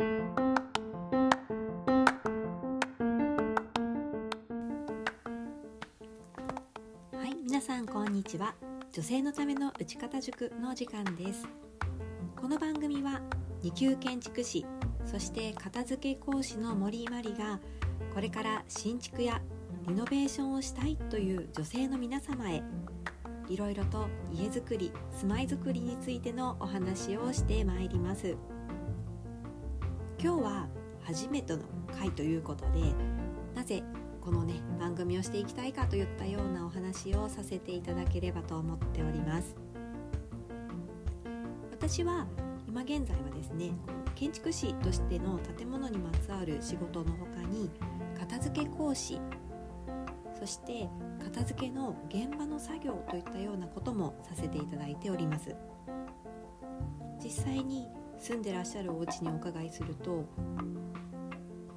はい皆さんこんにちは。女性のための打ち方塾の時間です。この番組は2級建築士そして片付け講師の森井真理がこれから新築やリノベーションをしたいという女性の皆様へいろいろと家づくり住まいづくりについてのお話をしてまいります。今日は初めての回ということでなぜこのね番組をしていきたいかといったようなお話をさせていただければと思っております。私は今現在はですね建築士としての建物にまつわる仕事の他に片付け講師そして片付けの現場の作業といったようなこともさせていただいております。実際に住んでらっしゃるお家にお伺いすると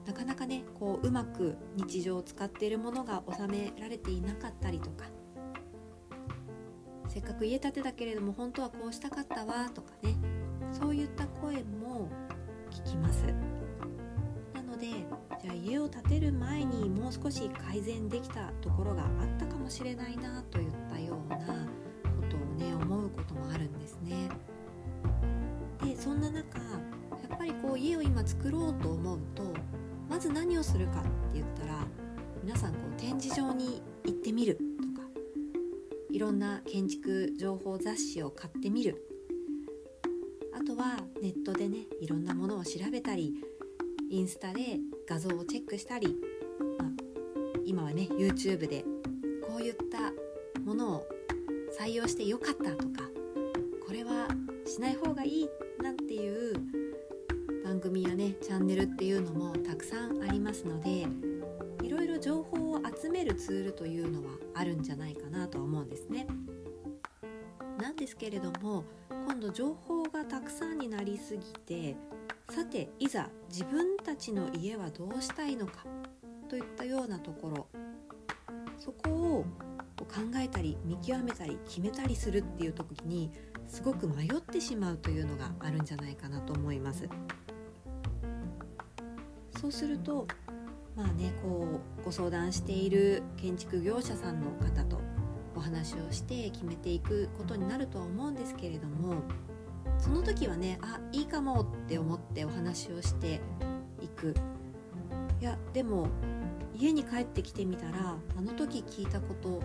なかなかねこううまく日常を使っているものが収められていなかったりとかせっかく家建てだけれども本当はこうしたかったわとかねそういった声も聞きます。なのでじゃあ家を建てる前にもう少し改善できたところがあったかもしれないなといったようなことをね思うこともあるんですね。でそんな中やっぱりこう家を今作ろうと思うとまず何をするかって言ったら皆さんこう展示場に行ってみるとかいろんな建築情報雑誌を買ってみる。あとはネットでねいろんなものを調べたりインスタで画像をチェックしたり、まあ、今はね YouTube でこういったものを採用してよかったとかこれはしない方がいいなんて組やねチャンネルっていうのもたくさんありますのでいろいろ情報を集めるツールというのはあるんじゃないかなと思うんですね。なんですけれども今度情報がたくさんになりすぎてさていざ自分たちの家はどうしたいのかといったようなところそこを考えたり見極めたり決めたりするっていう時にすごく迷ってしまうというのがあるんじゃないかなと思いますそうするとまあねこうご相談している建築業者さんの方とお話をして決めていくことになるとは思うんですけれどもその時はねあいいかもって思ってお話をしていく。いやでも家に帰ってきてみたらあの時聞いたこと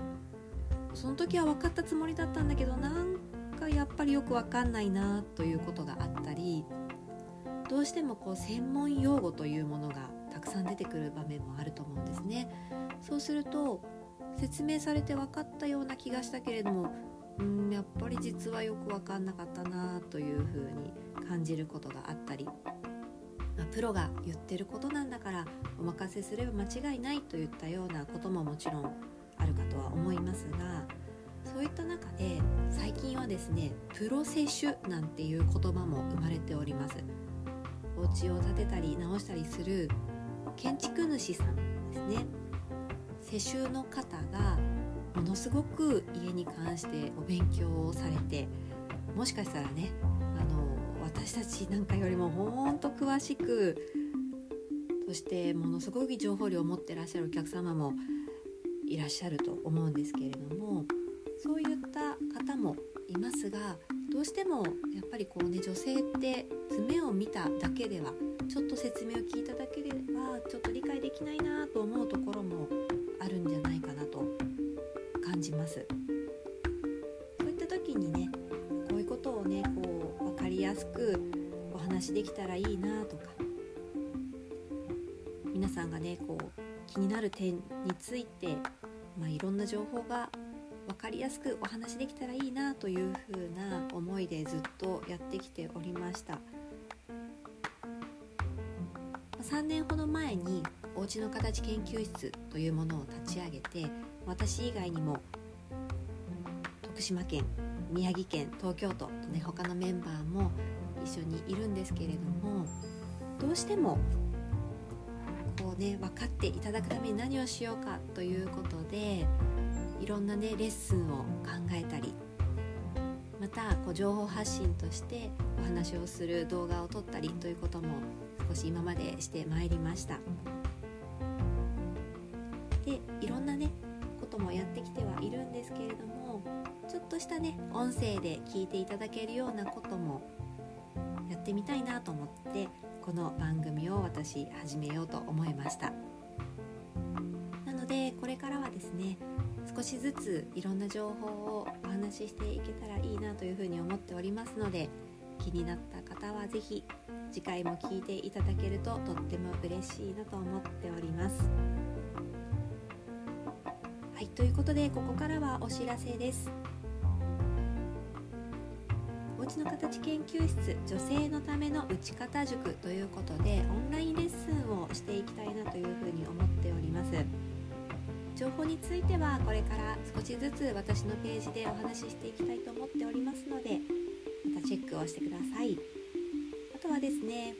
その時は分かったつもりだったんだけどなんかやっぱりよく分かんないなということがあったりどうしてもこう専門用語というものがたくさん出てくる場面もあると思うんですね。そうすると説明されて分かったような気がしたけれどもうんやっぱり実はよく分かんなかったなというふうに感じることがあったり、まあ、プロが言ってることなんだからお任せすれば間違いないといったようなことももちろんあるかとは思いますがそういった中で最近はですねプロセシュなんていう言葉も生まれておりますお家を建てたり直したりする建築主さんですね。世襲の方がものすごく家に関してお勉強をされてもしかしたらねあの私たちなんかよりもほんと詳しくそしてものすごい情報量を持ってらっしゃるお客様もいらっしゃると思うんですけれどもそういった方もいますがどうしてもやっぱりこうね女性って爪を見ただけではちょっと説明を聞いただけではちょっと理解できないなと思うところもあるんじゃないかなと感じます。そういった時にねこういうことをねこう分かりやすくお話できたらいいなとか皆さんがねこう気になる点について、まあ、いろんな情報が分かりやすくお話できたらいいなというふうな思いでずっとやってきておりました。3年ほど前におうちの形研究室というものを立ち上げて私以外にも徳島県宮城県東京都とね他のメンバーも一緒にいるんですけれどもどうしてもこうね分かっていただくために何をしようかということでいろんなねレッスンを考えたりまたこう情報発信としてお話をする動画を撮ったりということも少し今までしてまいりました。でいろんなねこともやってきてはいるんですけれどもちょっとしたね音声で聞いていただけるようなこともやってみたいなと思ってこの番組を私始めようと思いました。なのでこれからはですね少しずついろんな情報をお話ししていけたらいいなというふうに思っておりますので気になった方は是非次回も聞いていただけるととっても嬉しいなと思っております。はいということでここからはお知らせです。おうちの形研究室女性のための打ち方塾ということでオンラインレッスンをしていきたいなというふうに思っております。情報についてはこれから少しずつ私のページでお話ししていきたいと思っておりますのでまたチェックをしてくださいあとはですね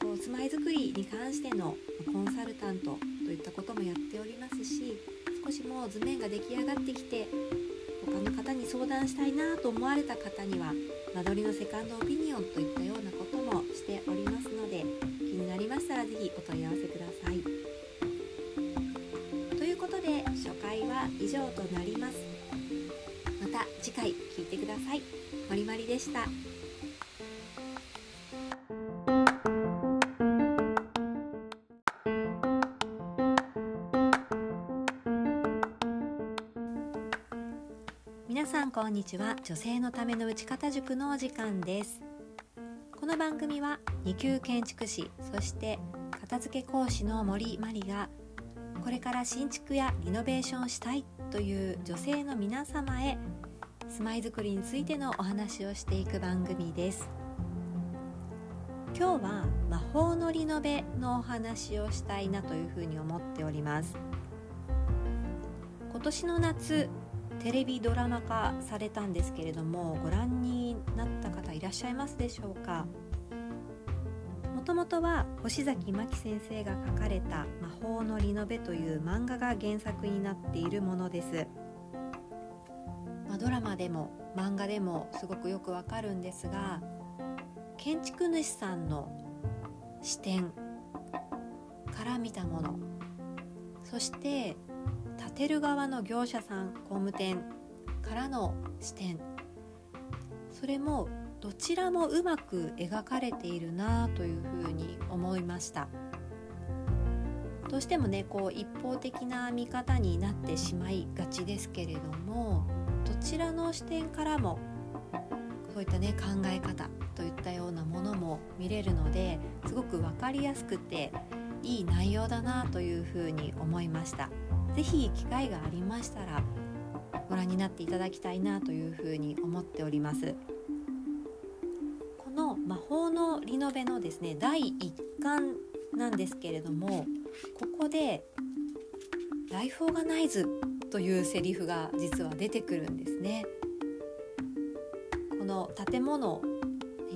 こう住まいづくりに関してのコンサルタントといったこともやっておりますし少しもう図面が出来上がってきて他の方に相談したいなと思われた方には間取りのセカンドオピニオンといったようなこともしておりますので気になりましたら是非お問い合わせください。で初回は以上となります。また次回聞いてください。まりまりでした。皆さんこんにちは女性のための打ち方塾のお時間ですこの番組は2級建築士そして片付け講師の森まりがこれから新築やリノベーションしたいという女性の皆様へ住まいづくりについてのお話をしていく番組です。今日は魔法のリノベのお話をしたいなというふうに思っております。今年の夏テレビドラマ化されたんですけれどもご覧になった方いらっしゃいますでしょうか？ともとは星崎真希先生が書かれた「魔法のリノベ」という漫画が原作になっているものです、まあ、ドラマでも漫画でもすごくよくわかるんですが建築主さんの視点から見たもの。そして建てる側の業者さん工務店からの視点。それもどちらもうまく描かれているなというふうに思いましたどうしてもねこう一方的な見方になってしまいがちですけれどもどちらの視点からもそういったね考え方といったようなものも見れるのですごく分かりやすくていい内容だなというふうに思いました。是非機会がありましたらご覧になっていただきたいなというふうに思っておりますリノベのですね第1巻なんですけれどもここで「ライフオーガナイズ」というセリフが実は出てくるんですね。この建物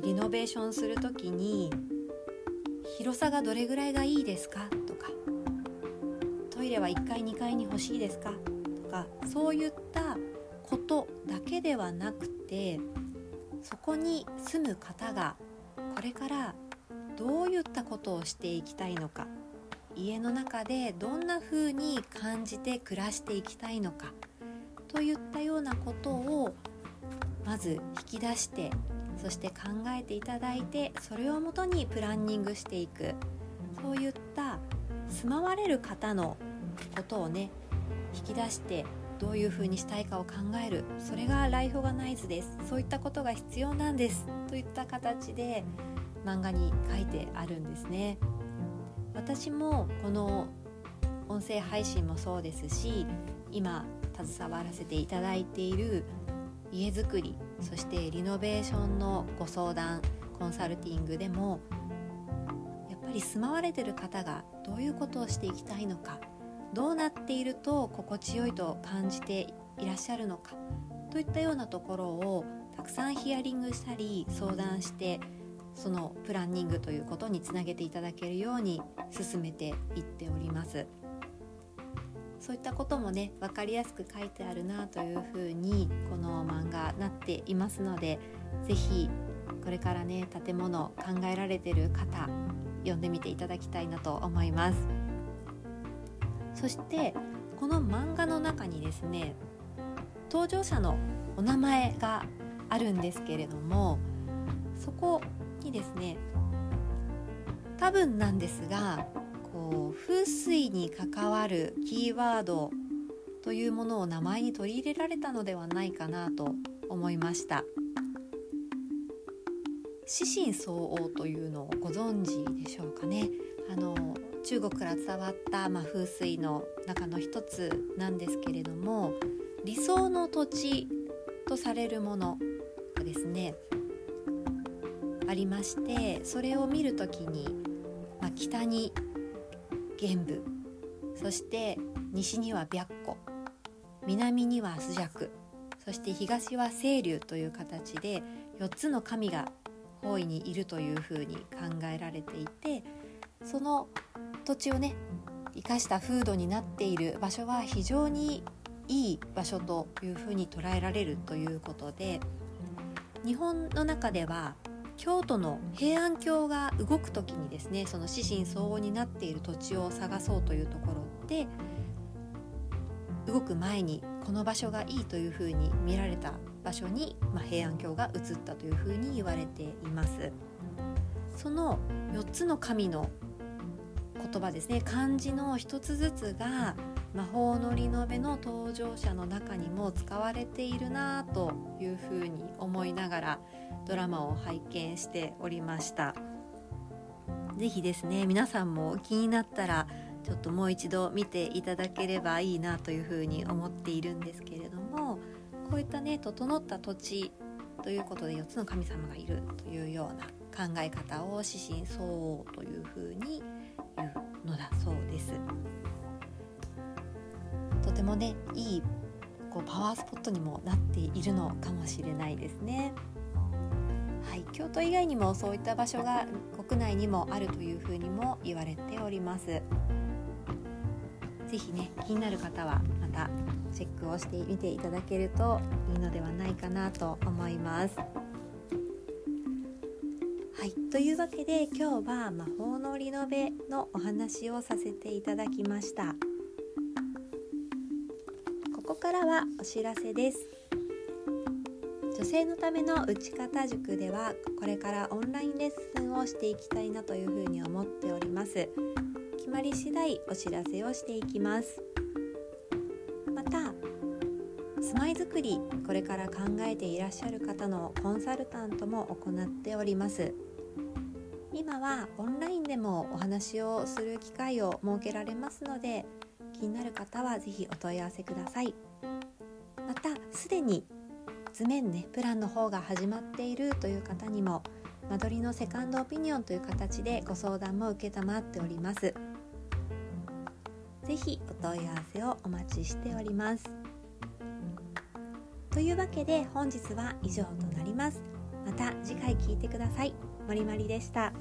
リノベーションする時に広さがどれぐらいがいいですか？とかトイレは1階2階に欲しいですか？とかそういったことだけではなくてそこに住む方がれからどういったことをしていきたいのか家の中でどんな風に感じて暮らしていきたいのかといったようなことをまず引き出してそして考えていただいてそれをもとにプランニングしていくそういった住まわれる方のことをね引き出してどういう風にしたいかを考えるそれがライフオガナイズです。そういったことが必要なんです。といった形で漫画に書いてあるんですね。私もこの音声配信もそうですし今携わらせていただいている家づくりそしてリノベーションのご相談コンサルティングでもやっぱり住まわれてる方がどういうことをしていきたいのかどうなっていると心地よいと感じていらっしゃるのかといったようなところをたくさんヒアリングしたり相談してそのプランニングということにつなげていただけるように進めていっております。そういったこともね分かりやすく書いてあるなというふうにこの漫画なっていますので是非これからね建物考えられてる方読んでみていただきたいなと思います。そしてこの漫画の中にですね登場者のお名前があるんですけれどもそこにですね多分なんですがこう風水に関わるキーワードというものを名前に取り入れられたのではないかなと思いました。四神相応というのをご存知でしょうかね。あの中国から伝わった、まあ、風水の中の一つなんですけれども理想の土地とされるものがですねありましてそれを見る時に、まあ、北に玄武そして西には白虎南には朱雀そして東は清流という形で4つの神が方位にいるというふうに考えられていてその土地をね生かした風土になっている場所は非常にいい場所というふうに捉えられるということで日本の中では京都の平安京が動く時にですねその四神相応になっている土地を探そうというところで動く前にこの場所がいいというふうに見られた場所に、まあ、平安京が移ったというふうに言われています。その4つの神の言葉ですね漢字の一つずつが魔法のリノベの登場者の中にも使われているなというふうに思いながらドラマを拝見しておりました。是非ですね皆さんも気になったらちょっともう一度見ていただければいいなというふうに思っているんですけれどもこういったね整った土地ということで4つの神様がいるというような考え方を指針相応というふうに言うのだそうです。とてもねいいこうパワースポットにもなっているのかもしれないですね。はい、京都以外にもそういった場所が国内にもあるというふうにも言われております。ぜひね気になる方はまたチェックをしてみていただけるといいのではないかなと思います。はい、というわけで今日は魔法のリノベのお話をさせていただきました。ここからはお知らせです。女性のための打ち方塾ではこれからオンラインレッスンをしていきたいなというふうに思っております。決まり次第お知らせをしていきますまた住まいづくりこれから考えていらっしゃる方のコンサルタントも行っております今はオンラインでもお話をする機会を設けられますので気になる方は是非お問い合わせくださいすでに図面ねプランの方が始まっているという方にも間取りのセカンドオピニオンという形でご相談も承っております。ぜひお問い合わせをお待ちしております。というわけで本日は以上となります。また次回聞いてください。森まりでした。